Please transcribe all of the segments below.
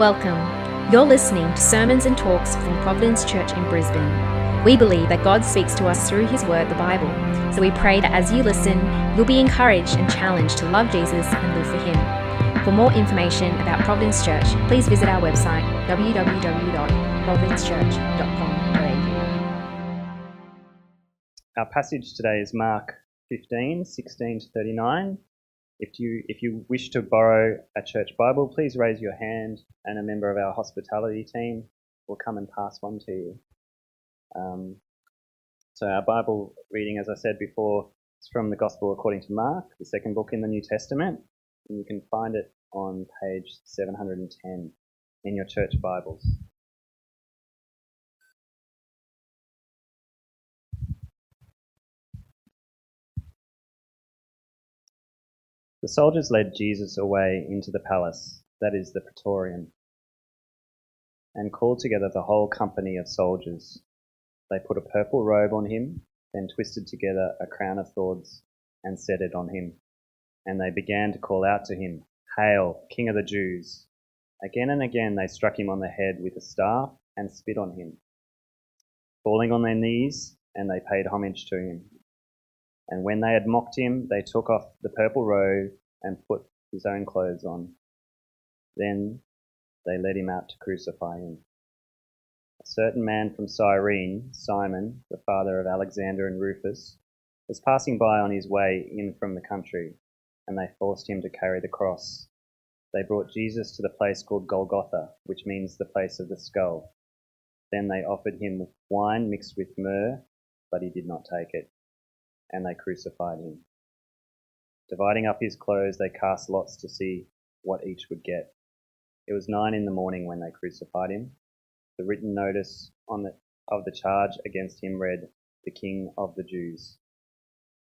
Welcome. You're listening to sermons and talks from Providence Church in Brisbane. We believe that God speaks to us through His Word, the Bible. So we pray that as you listen, you'll be encouraged and challenged to love Jesus and live for Him. For more information about Providence Church, please visit our website www.providencechurch.com.au. Our passage today is Mark 15, 16 to 39. If you, if you wish to borrow a church Bible, please raise your hand and a member of our hospitality team will come and pass one to you. Um, so, our Bible reading, as I said before, is from the Gospel according to Mark, the second book in the New Testament, and you can find it on page 710 in your church Bibles. The soldiers led Jesus away into the palace, that is, the praetorium, and called together the whole company of soldiers. They put a purple robe on him, then twisted together a crown of thorns and set it on him. And they began to call out to him, Hail, King of the Jews! Again and again they struck him on the head with a staff and spit on him. Falling on their knees, and they paid homage to him. And when they had mocked him, they took off the purple robe and put his own clothes on. Then they led him out to crucify him. A certain man from Cyrene, Simon, the father of Alexander and Rufus, was passing by on his way in from the country, and they forced him to carry the cross. They brought Jesus to the place called Golgotha, which means the place of the skull. Then they offered him wine mixed with myrrh, but he did not take it and they crucified him. Dividing up his clothes, they cast lots to see what each would get. It was nine in the morning when they crucified him. The written notice the, of the charge against him read, The King of the Jews.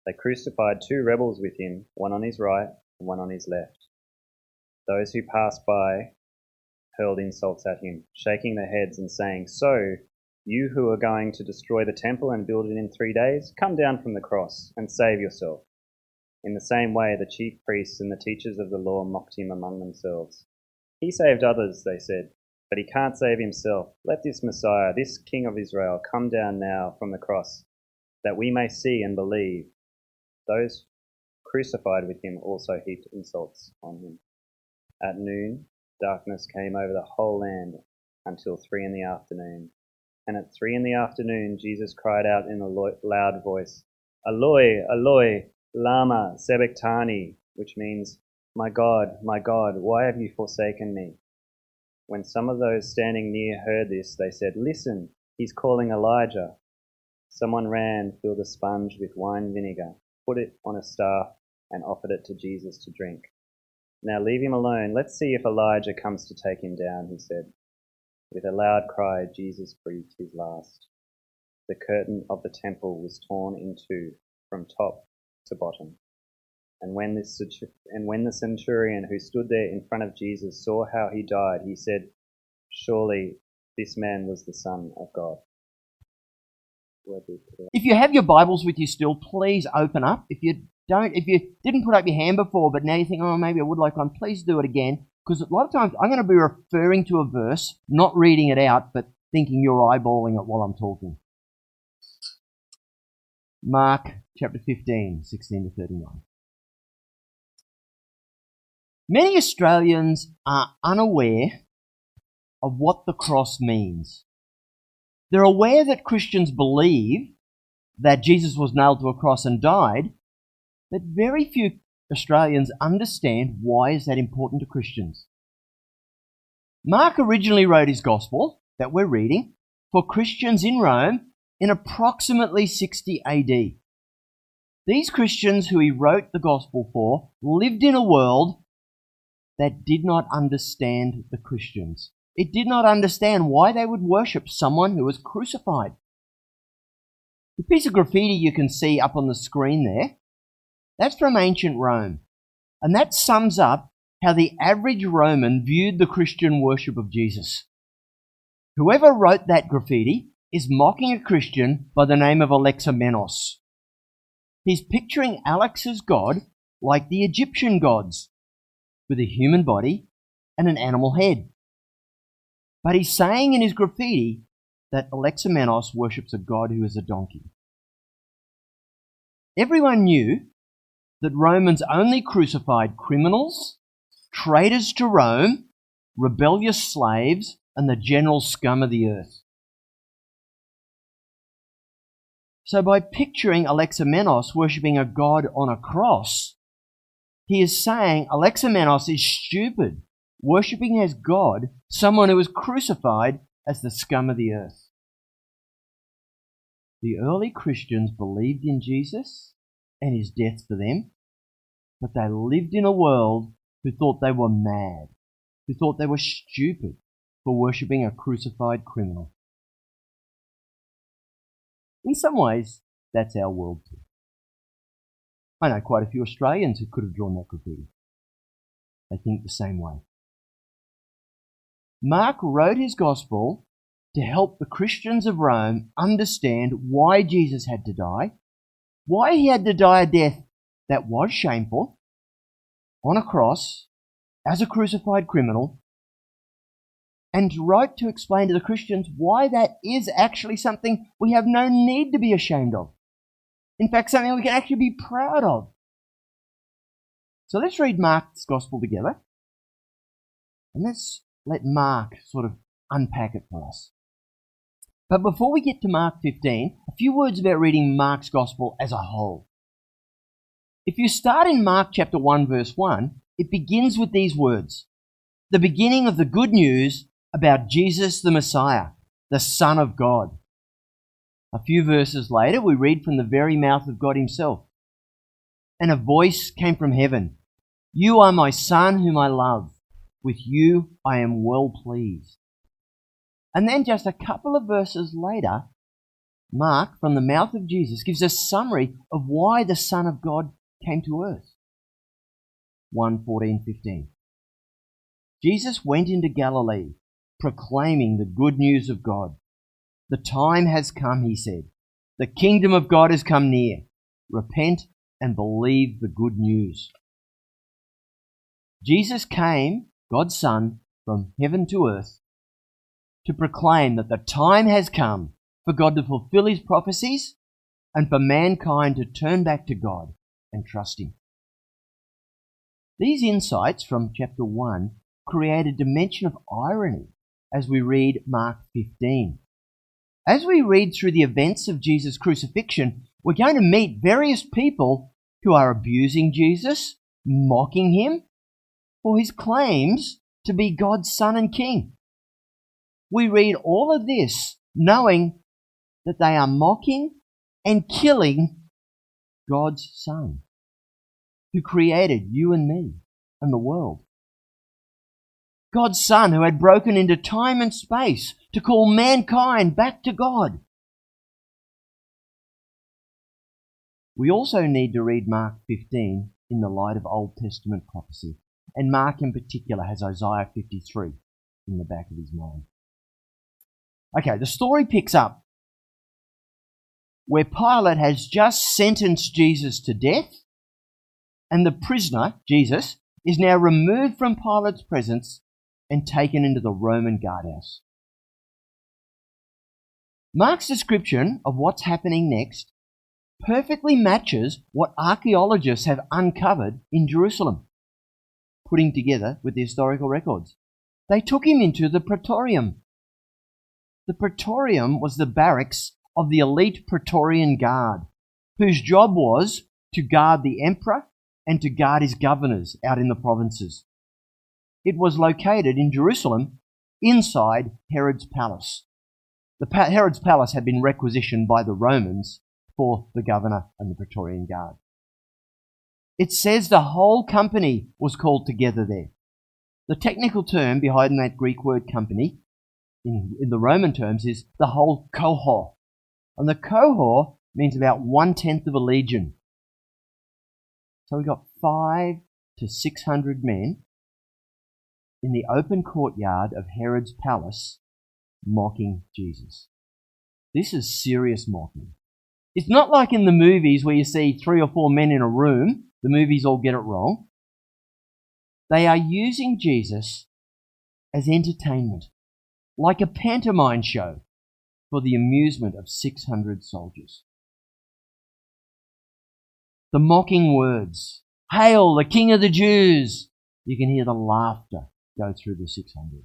They crucified two rebels with him, one on his right and one on his left. Those who passed by hurled insults at him, shaking their heads and saying, So, you who are going to destroy the temple and build it in three days, come down from the cross and save yourself. In the same way, the chief priests and the teachers of the law mocked him among themselves. He saved others, they said, but he can't save himself. Let this Messiah, this King of Israel, come down now from the cross, that we may see and believe. Those crucified with him also heaped insults on him. At noon, darkness came over the whole land until three in the afternoon. And at three in the afternoon, Jesus cried out in a loud voice, Eloi, Eloi, lama sabachthani, which means, My God, my God, why have you forsaken me? When some of those standing near heard this, they said, Listen, he's calling Elijah. Someone ran, filled a sponge with wine vinegar, put it on a staff, and offered it to Jesus to drink. Now leave him alone. Let's see if Elijah comes to take him down, he said. With a loud cry, Jesus breathed his last. The curtain of the temple was torn in two from top to bottom. And when, this, and when the centurion who stood there in front of Jesus saw how he died, he said, Surely this man was the Son of God. If you have your Bibles with you still, please open up. If you don't, if you didn't put up your hand before, but now you think, oh, maybe I would like one, please do it again. Because a lot of times I'm going to be referring to a verse, not reading it out, but thinking you're eyeballing it while I'm talking. Mark chapter 15, 16 to 39. Many Australians are unaware of what the cross means. They're aware that Christians believe that Jesus was nailed to a cross and died, but very few Australians understand why is that important to Christians. Mark originally wrote his gospel that we're reading for Christians in Rome in approximately 60 AD. These Christians who he wrote the gospel for lived in a world that did not understand the Christians. It did not understand why they would worship someone who was crucified. The piece of graffiti you can see up on the screen there that's from ancient Rome. And that sums up how the average Roman viewed the Christian worship of Jesus. Whoever wrote that graffiti is mocking a Christian by the name of Alexamenos. He's picturing Alex's God like the Egyptian gods, with a human body and an animal head. But he's saying in his graffiti that Alexamenos worships a god who is a donkey. Everyone knew that Romans only crucified criminals, traitors to Rome, rebellious slaves, and the general scum of the earth. So, by picturing Alexamenos worshipping a god on a cross, he is saying Alexamenos is stupid, worshipping as God someone who was crucified as the scum of the earth. The early Christians believed in Jesus and his death for them, but they lived in a world who thought they were mad, who thought they were stupid for worshipping a crucified criminal. In some ways, that's our world too. I know quite a few Australians who could have drawn that graffiti. They think the same way. Mark wrote his gospel to help the Christians of Rome understand why Jesus had to die, why he had to die a death that was shameful on a cross as a crucified criminal, and wrote to explain to the Christians why that is actually something we have no need to be ashamed of. In fact, something we can actually be proud of. So let's read Mark's gospel together. And let's let Mark sort of unpack it for us. But before we get to Mark 15, a few words about reading Mark's gospel as a whole. If you start in Mark chapter 1 verse 1, it begins with these words. The beginning of the good news about Jesus the Messiah, the Son of God. A few verses later, we read from the very mouth of God Himself. And a voice came from heaven You are my Son, whom I love. With you I am well pleased. And then, just a couple of verses later, Mark, from the mouth of Jesus, gives a summary of why the Son of God came to earth. 1 14, 15. Jesus went into Galilee, proclaiming the good news of God. The time has come, he said. The kingdom of God has come near. Repent and believe the good news. Jesus came, God's Son, from heaven to earth to proclaim that the time has come for God to fulfill his prophecies and for mankind to turn back to God and trust him. These insights from chapter 1 create a dimension of irony as we read Mark 15. As we read through the events of Jesus' crucifixion, we're going to meet various people who are abusing Jesus, mocking him for his claims to be God's Son and King. We read all of this knowing that they are mocking and killing God's Son, who created you and me and the world. God's Son, who had broken into time and space to call mankind back to God. We also need to read Mark 15 in the light of Old Testament prophecy. And Mark in particular has Isaiah 53 in the back of his mind. Okay, the story picks up where Pilate has just sentenced Jesus to death, and the prisoner, Jesus, is now removed from Pilate's presence and taken into the Roman guardhouse. Mark's description of what's happening next perfectly matches what archaeologists have uncovered in Jerusalem, putting together with the historical records. They took him into the Praetorium. The Praetorium was the barracks of the elite Praetorian Guard, whose job was to guard the emperor and to guard his governors out in the provinces. It was located in Jerusalem inside Herod's palace. The pa- Herod's palace had been requisitioned by the Romans for the governor and the Praetorian Guard. It says the whole company was called together there. The technical term behind that Greek word company in, in the Roman terms is the whole cohort. And the cohort means about one tenth of a legion. So we've got five to six hundred men in the open courtyard of Herod's palace mocking Jesus. This is serious mocking. It's not like in the movies where you see three or four men in a room, the movies all get it wrong. They are using Jesus as entertainment, like a pantomime show for the amusement of 600 soldiers. The mocking words, Hail, the King of the Jews! You can hear the laughter go through the 600.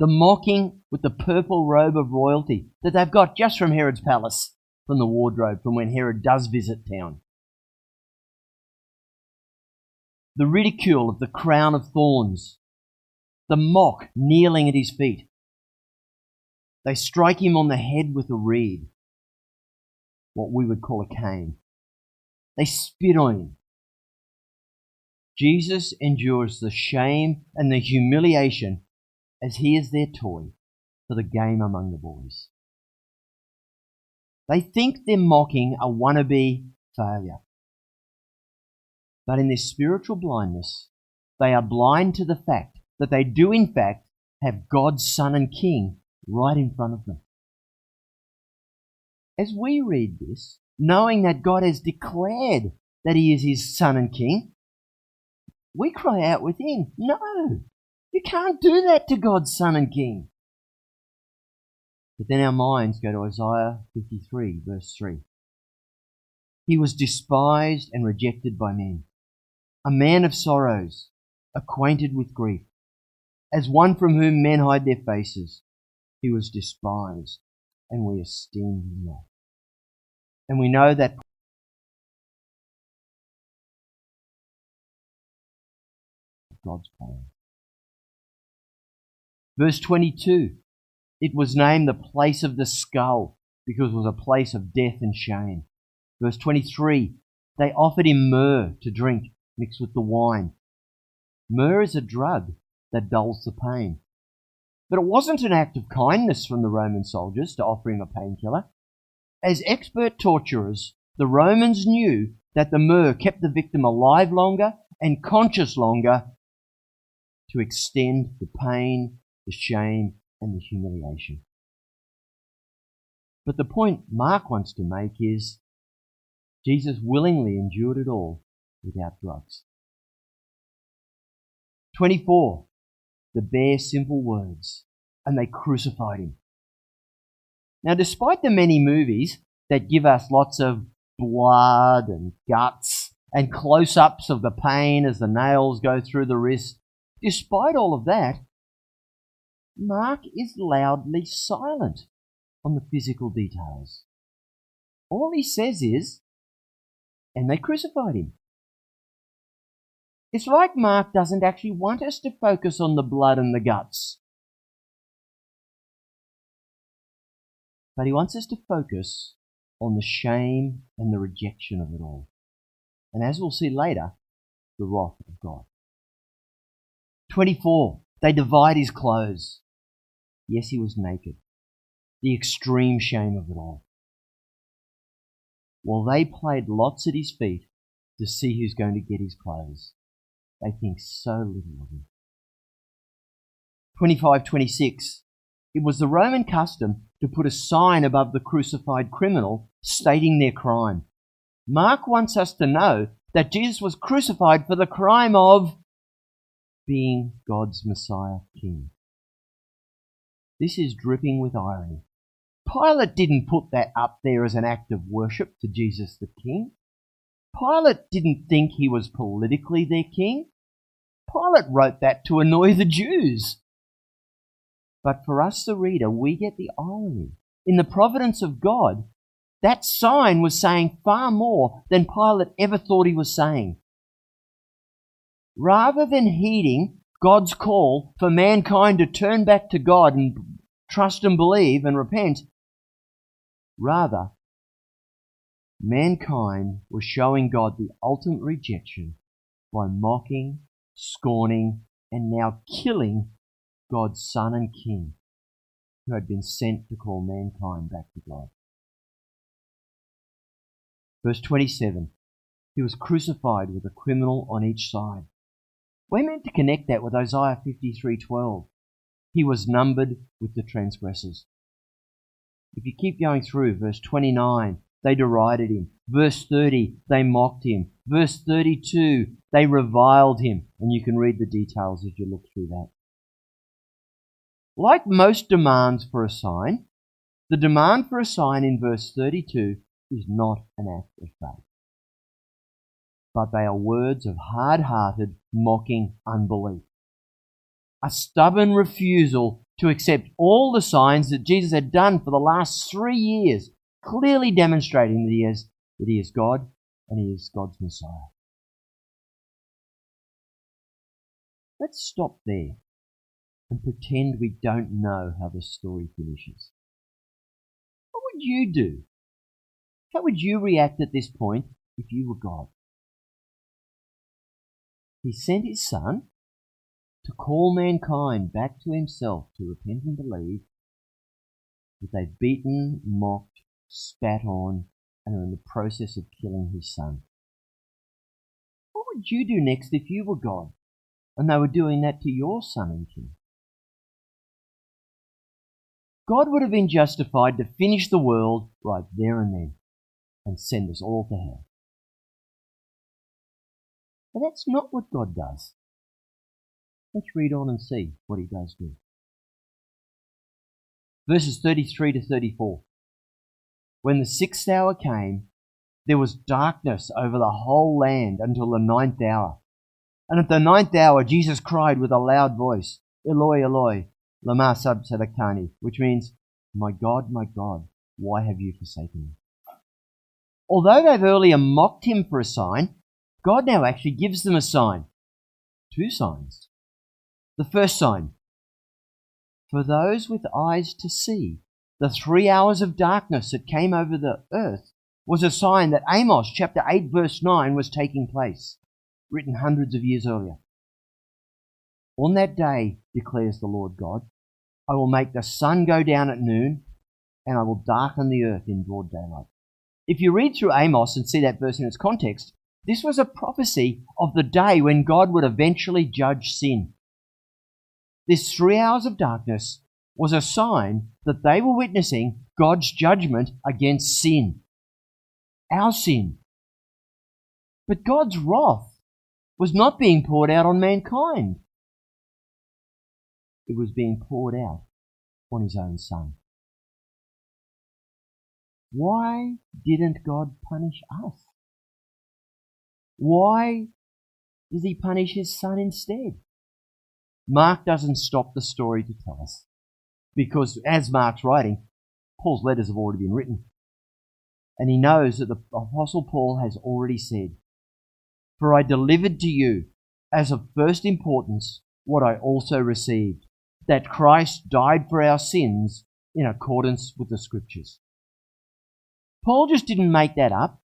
The mocking with the purple robe of royalty that they've got just from Herod's palace, from the wardrobe, from when Herod does visit town. The ridicule of the crown of thorns, the mock kneeling at his feet. They strike him on the head with a reed, what we would call a cane. They spit on him. Jesus endures the shame and the humiliation as he is their toy for the game among the boys. They think they're mocking a wannabe failure. But in their spiritual blindness, they are blind to the fact that they do, in fact, have God's Son and King right in front of them. As we read this, knowing that God has declared that He is His Son and King, we cry out within, No, you can't do that to God's Son and King. But then our minds go to Isaiah 53, verse 3. He was despised and rejected by men, a man of sorrows, acquainted with grief. As one from whom men hide their faces, he was despised, and we esteemed him not. And we know that God's plan. Verse 22 It was named the place of the skull because it was a place of death and shame. Verse 23 They offered him myrrh to drink mixed with the wine. Myrrh is a drug that dulls the pain. But it wasn't an act of kindness from the Roman soldiers to offer him a painkiller. As expert torturers, the Romans knew that the myrrh kept the victim alive longer and conscious longer to extend the pain the shame, and the humiliation. But the point Mark wants to make is Jesus willingly endured it all without drugs. 24. The bare simple words, and they crucified him. Now, despite the many movies that give us lots of blood and guts and close ups of the pain as the nails go through the wrist, despite all of that, Mark is loudly silent on the physical details. All he says is, and they crucified him. It's like Mark doesn't actually want us to focus on the blood and the guts. But he wants us to focus on the shame and the rejection of it all. And as we'll see later, the wrath of God. 24. They divide his clothes. Yes, he was naked. The extreme shame of it all. While they played lots at his feet to see who's going to get his clothes, they think so little of him. 25 26. It was the Roman custom to put a sign above the crucified criminal stating their crime. Mark wants us to know that Jesus was crucified for the crime of being God's Messiah King. This is dripping with irony. Pilate didn't put that up there as an act of worship to Jesus the King. Pilate didn't think he was politically their king. Pilate wrote that to annoy the Jews. But for us, the reader, we get the irony. In the providence of God, that sign was saying far more than Pilate ever thought he was saying. Rather than heeding God's call for mankind to turn back to God and trust and believe and repent. Rather, mankind was showing God the ultimate rejection by mocking, scorning, and now killing God's Son and King, who had been sent to call mankind back to God. Verse 27 He was crucified with a criminal on each side. We're meant to connect that with Isaiah 53:12. He was numbered with the transgressors. If you keep going through verse 29, they derided him. Verse 30, they mocked him. Verse 32, they reviled him. And you can read the details as you look through that. like most demands for a sign, the demand for a sign in verse 32 is not an act of faith. But they are words of hard hearted, mocking unbelief. A stubborn refusal to accept all the signs that Jesus had done for the last three years, clearly demonstrating that he is, that he is God and he is God's Messiah. Let's stop there and pretend we don't know how the story finishes. What would you do? How would you react at this point if you were God? He sent his son to call mankind back to himself to repent and believe, but they've beaten, mocked, spat on, and are in the process of killing his son. What would you do next if you were God and they were doing that to your son and king? God would have been justified to finish the world right there and then and send us all to hell. But that's not what God does. Let's read on and see what he does do. Verses 33 to 34. When the sixth hour came, there was darkness over the whole land until the ninth hour. And at the ninth hour, Jesus cried with a loud voice, Eloi, Eloi, lama sabachthani, which means, My God, my God, why have you forsaken me? Although they've earlier mocked him for a sign, God now actually gives them a sign. Two signs. The first sign, for those with eyes to see, the three hours of darkness that came over the earth was a sign that Amos chapter 8 verse 9 was taking place, written hundreds of years earlier. On that day, declares the Lord God, I will make the sun go down at noon, and I will darken the earth in broad daylight. If you read through Amos and see that verse in its context, this was a prophecy of the day when God would eventually judge sin. This three hours of darkness was a sign that they were witnessing God's judgment against sin, our sin. But God's wrath was not being poured out on mankind it was being poured out on his own son. Why didn't God punish us? Why does he punish his son instead? Mark doesn't stop the story to tell us. Because as Mark's writing, Paul's letters have already been written. And he knows that the Apostle Paul has already said, For I delivered to you as of first importance what I also received that Christ died for our sins in accordance with the Scriptures. Paul just didn't make that up.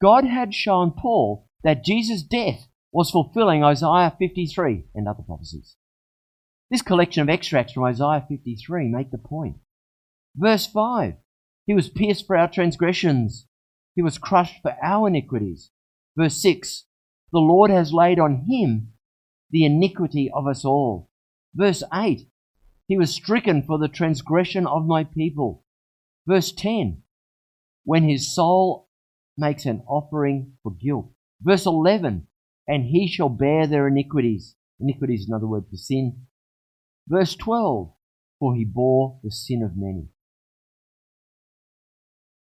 God had shown Paul that Jesus' death was fulfilling Isaiah 53 and other prophecies. This collection of extracts from Isaiah 53 make the point. Verse 5 He was pierced for our transgressions, He was crushed for our iniquities. Verse 6 The Lord has laid on Him the iniquity of us all. Verse 8, he was stricken for the transgression of my people. Verse 10, when his soul makes an offering for guilt. Verse 11, and he shall bear their iniquities. Iniquities is another word for sin. Verse 12, for he bore the sin of many.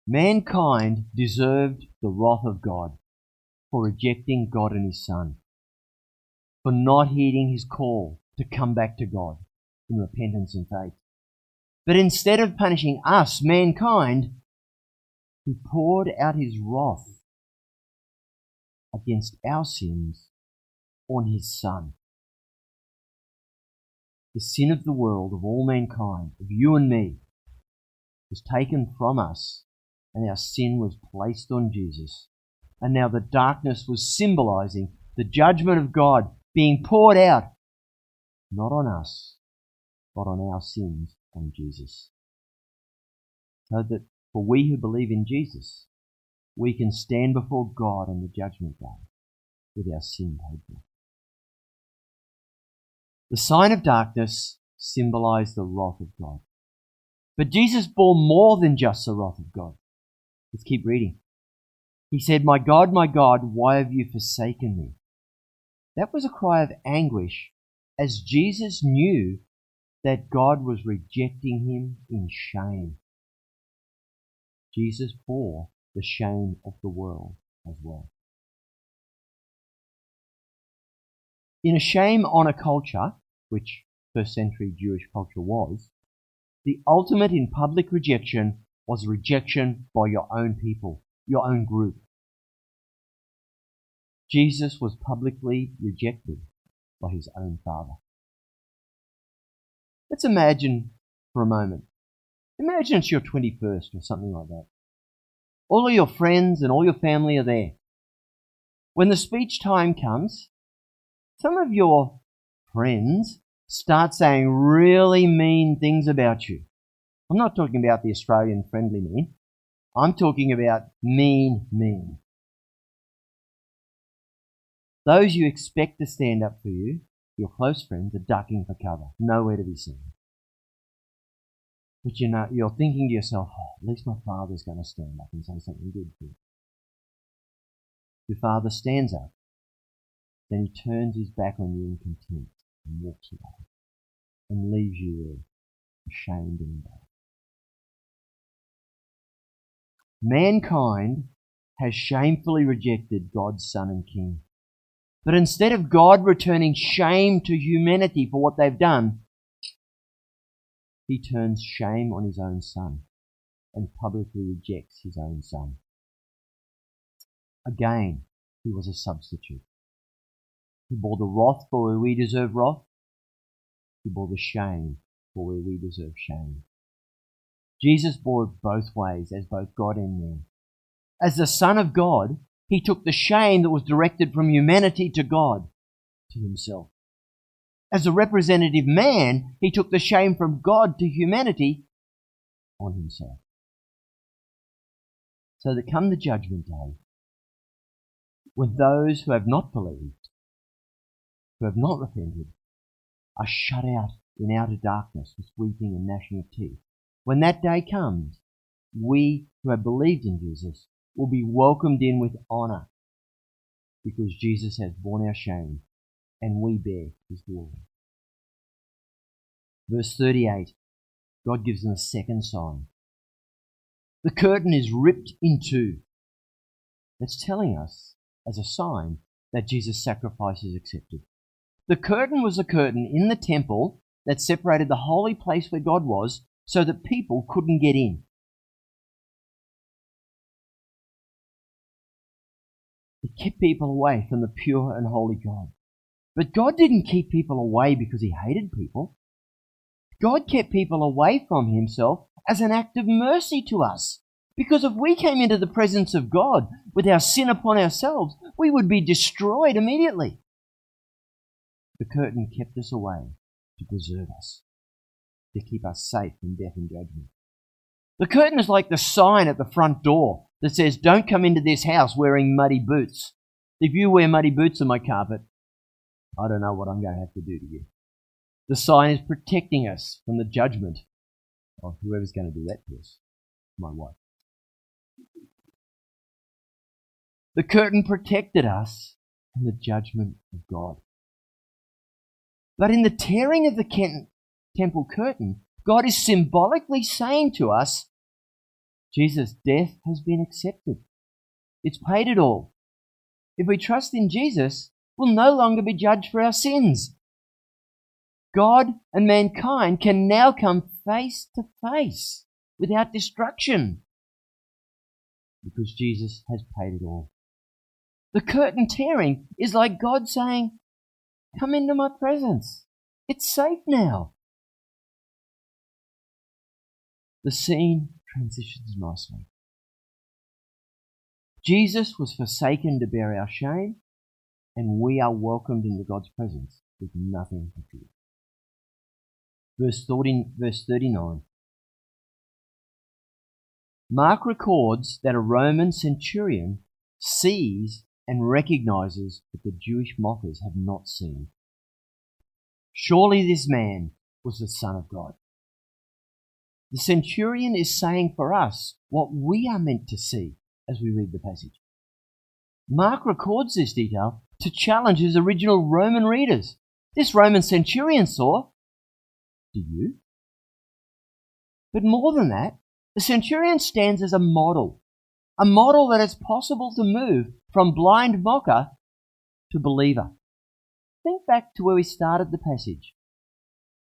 Mankind deserved the wrath of God for rejecting God and his Son, for not heeding his call to come back to God in repentance and faith. But instead of punishing us, mankind, he poured out his wrath against our sins on his Son. The sin of the world, of all mankind, of you and me, was taken from us, and our sin was placed on Jesus. And now the darkness was symbolizing the judgment of God being poured out not on us, but on our sins on Jesus. So that for we who believe in Jesus, we can stand before God on the judgment day with our sin paid for. The sign of darkness symbolized the wrath of God. But Jesus bore more than just the wrath of God. Let's keep reading. He said, My God, my God, why have you forsaken me? That was a cry of anguish as Jesus knew that God was rejecting him in shame. Jesus bore the shame of the world as well. In a shame honour culture, which first century Jewish culture was, the ultimate in public rejection was rejection by your own people, your own group. Jesus was publicly rejected by his own Father. Let's imagine for a moment. Imagine it's your 21st or something like that. All of your friends and all your family are there. When the speech time comes, some of your friends start saying really mean things about you. I'm not talking about the Australian friendly mean. I'm talking about mean, mean. Those you expect to stand up for you, your close friends, are ducking for cover, nowhere to be seen. But you know, you're thinking to yourself, oh, at least my father's going to stand up and say something good to you. Your father stands up, then he turns his back on you in contempt and walks away and leaves you there, ashamed and embarrassed. Mankind has shamefully rejected God's Son and King. But instead of God returning shame to humanity for what they've done, he turns shame on his own Son and publicly rejects his own Son. Again, he was a substitute. He bore the wrath for where we deserve wrath. He bore the shame for where we deserve shame. Jesus bore it both ways as both God and man. As the Son of God, he took the shame that was directed from humanity to God to himself. As a representative man, he took the shame from God to humanity on himself. So that come the judgment day, when those who have not believed, who have not repented, are shut out in outer darkness with weeping and gnashing of teeth, when that day comes, we who have believed in Jesus will be welcomed in with honor because Jesus has borne our shame and we bear his glory. Verse 38 God gives them a second sign. The curtain is ripped in two. That's telling us, as a sign, that Jesus' sacrifice is accepted. The curtain was a curtain in the temple that separated the holy place where God was so that people couldn't get in. It kept people away from the pure and holy God. But God didn't keep people away because he hated people. God kept people away from himself as an act of mercy to us. Because if we came into the presence of God with our sin upon ourselves, we would be destroyed immediately. The curtain kept us away to preserve us to keep us safe from death and judgment. The curtain is like the sign at the front door that says, Don't come into this house wearing muddy boots. If you wear muddy boots on my carpet, I don't know what I'm going to have to do to you. The sign is protecting us from the judgment of whoever's going to do that to us. My wife. The curtain protected us from the judgment of God. But in the tearing of the temple curtain, God is symbolically saying to us, Jesus' death has been accepted. It's paid it all. If we trust in Jesus, we'll no longer be judged for our sins. God and mankind can now come face to face without destruction because Jesus has paid it all. The curtain tearing is like God saying, Come into my presence. It's safe now. the scene transitions nicely. Jesus was forsaken to bear our shame, and we are welcomed into God's presence with nothing to fear. Verse, 30, verse 39. Mark records that a Roman centurion sees and recognizes that the Jewish mockers have not seen. Surely this man was the Son of God. The centurion is saying for us what we are meant to see as we read the passage. Mark records this detail to challenge his original Roman readers. This Roman centurion saw Do you? But more than that, the centurion stands as a model, a model that it's possible to move from blind mocker to believer. Think back to where we started the passage.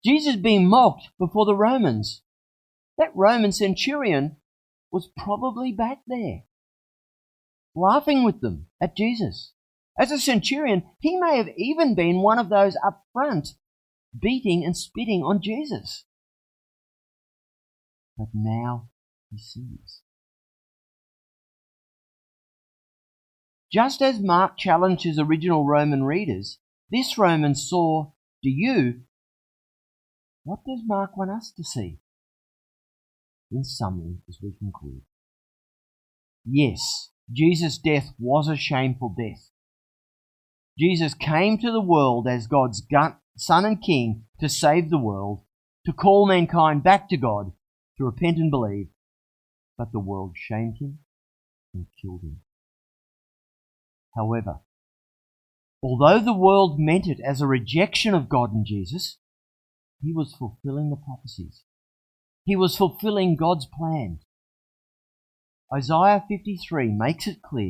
Jesus being mocked before the Romans. That Roman centurion was probably back there, laughing with them at Jesus. As a centurion, he may have even been one of those up front, beating and spitting on Jesus. But now he sees. Just as Mark challenged his original Roman readers, this Roman saw, Do you? What does Mark want us to see? In summary, as we conclude, yes, Jesus' death was a shameful death. Jesus came to the world as God's Son and King to save the world, to call mankind back to God, to repent and believe. But the world shamed him and killed him. However, although the world meant it as a rejection of God and Jesus, he was fulfilling the prophecies. He was fulfilling God's plan. Isaiah 53 makes it clear